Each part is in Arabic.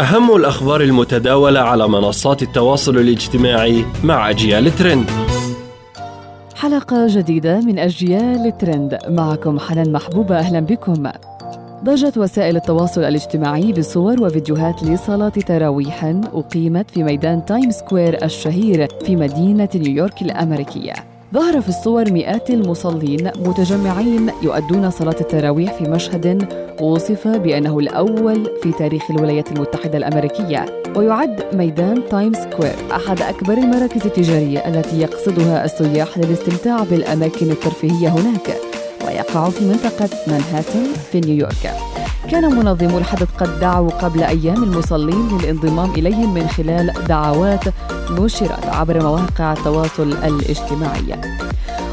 أهم الأخبار المتداولة على منصات التواصل الاجتماعي مع أجيال ترند. حلقة جديدة من أجيال ترند. معكم حنان محبوبة أهلا بكم. ضجت وسائل التواصل الاجتماعي بصور وفيديوهات لصلاة تراويح أقيمت في ميدان تايم سكوير الشهير في مدينة نيويورك الأمريكية. ظهر في الصور مئات المصلين متجمعين يؤدون صلاة التراويح في مشهد وصف بأنه الأول في تاريخ الولايات المتحدة الأمريكية ويعد ميدان تايم سكوير أحد أكبر المراكز التجارية التي يقصدها السياح للاستمتاع بالأماكن الترفيهية هناك ويقع في منطقة مانهاتن في نيويورك. كان منظمو الحدث قد دعوا قبل أيام المصلين للانضمام إليهم من خلال دعوات نشرت عبر مواقع التواصل الاجتماعي.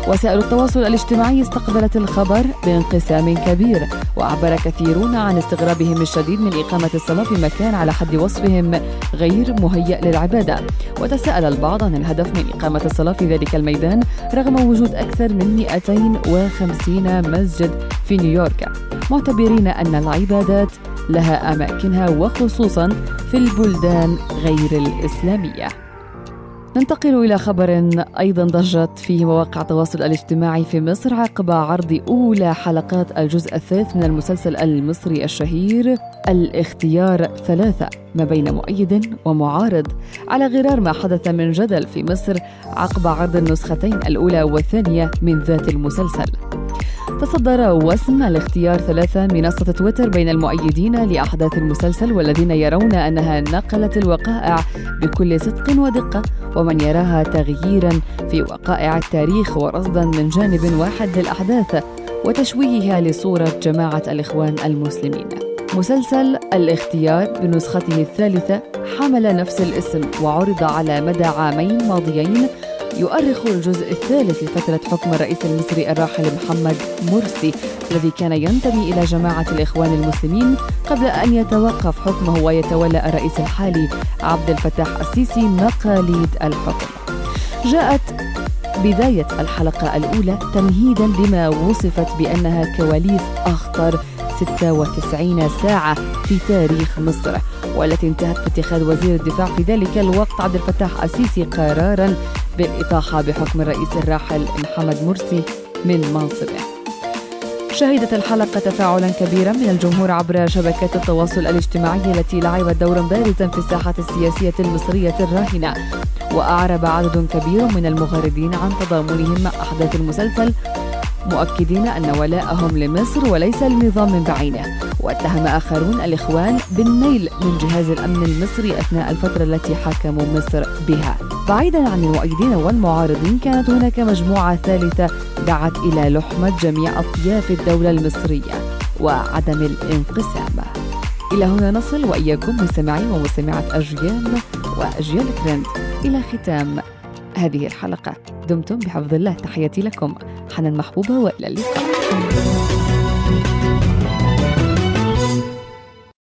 وسائل التواصل الاجتماعي استقبلت الخبر بانقسام كبير وعبر كثيرون عن استغرابهم الشديد من إقامة الصلاة في مكان على حد وصفهم غير مهيأ للعبادة. وتساءل البعض عن الهدف من إقامة الصلاة في ذلك الميدان رغم وجود أكثر من 250 مسجد في نيويورك. معتبرين أن العبادات لها أماكنها وخصوصا في البلدان غير الإسلامية. ننتقل إلى خبر أيضا ضجت فيه مواقع التواصل الاجتماعي في مصر عقب عرض أولى حلقات الجزء الثالث من المسلسل المصري الشهير الاختيار ثلاثة ما بين مؤيد ومعارض. على غرار ما حدث من جدل في مصر عقب عرض النسختين الأولى والثانية من ذات المسلسل. تصدر وسم الاختيار ثلاثة منصة تويتر بين المؤيدين لأحداث المسلسل والذين يرون أنها نقلت الوقائع بكل صدق ودقة ومن يراها تغييرا في وقائع التاريخ ورصدا من جانب واحد للأحداث وتشويهها لصورة جماعة الإخوان المسلمين. مسلسل الاختيار بنسخته الثالثة حمل نفس الاسم وعرض على مدى عامين ماضيين يؤرخ الجزء الثالث لفترة حكم الرئيس المصري الراحل محمد مرسي الذي كان ينتمي إلى جماعة الإخوان المسلمين قبل أن يتوقف حكمه ويتولى الرئيس الحالي عبد الفتاح السيسي مقاليد الحكم. جاءت بداية الحلقة الأولى تمهيدا لما وصفت بأنها كواليس أخطر 96 ساعة في تاريخ مصر والتي انتهت باتخاذ وزير الدفاع في ذلك الوقت عبد الفتاح السيسي قرارا بالإطاحة بحكم الرئيس الراحل محمد مرسي من منصبه. شهدت الحلقة تفاعلا كبيرا من الجمهور عبر شبكات التواصل الاجتماعي التي لعبت دورا بارزا في الساحة السياسية المصرية الراهنة وأعرب عدد كبير من المغردين عن تضامنهم مع أحداث المسلسل مؤكدين أن ولاءهم لمصر وليس لنظام بعينه. وأتهم آخرون الإخوان بالنيل من جهاز الأمن المصري أثناء الفترة التي حكموا مصر بها. بعيدا عن المؤيدين والمعارضين كانت هناك مجموعة ثالثة دعت إلى لحمة جميع أطياف الدولة المصرية وعدم الانقسام. إلى هنا نصل وإياكم مستمعين ومستمعات أجيال وأجيال ترند. إلى ختام هذه الحلقة. دمتم بحفظ الله. تحياتي لكم. حنان محبوبة وإلى اللقاء.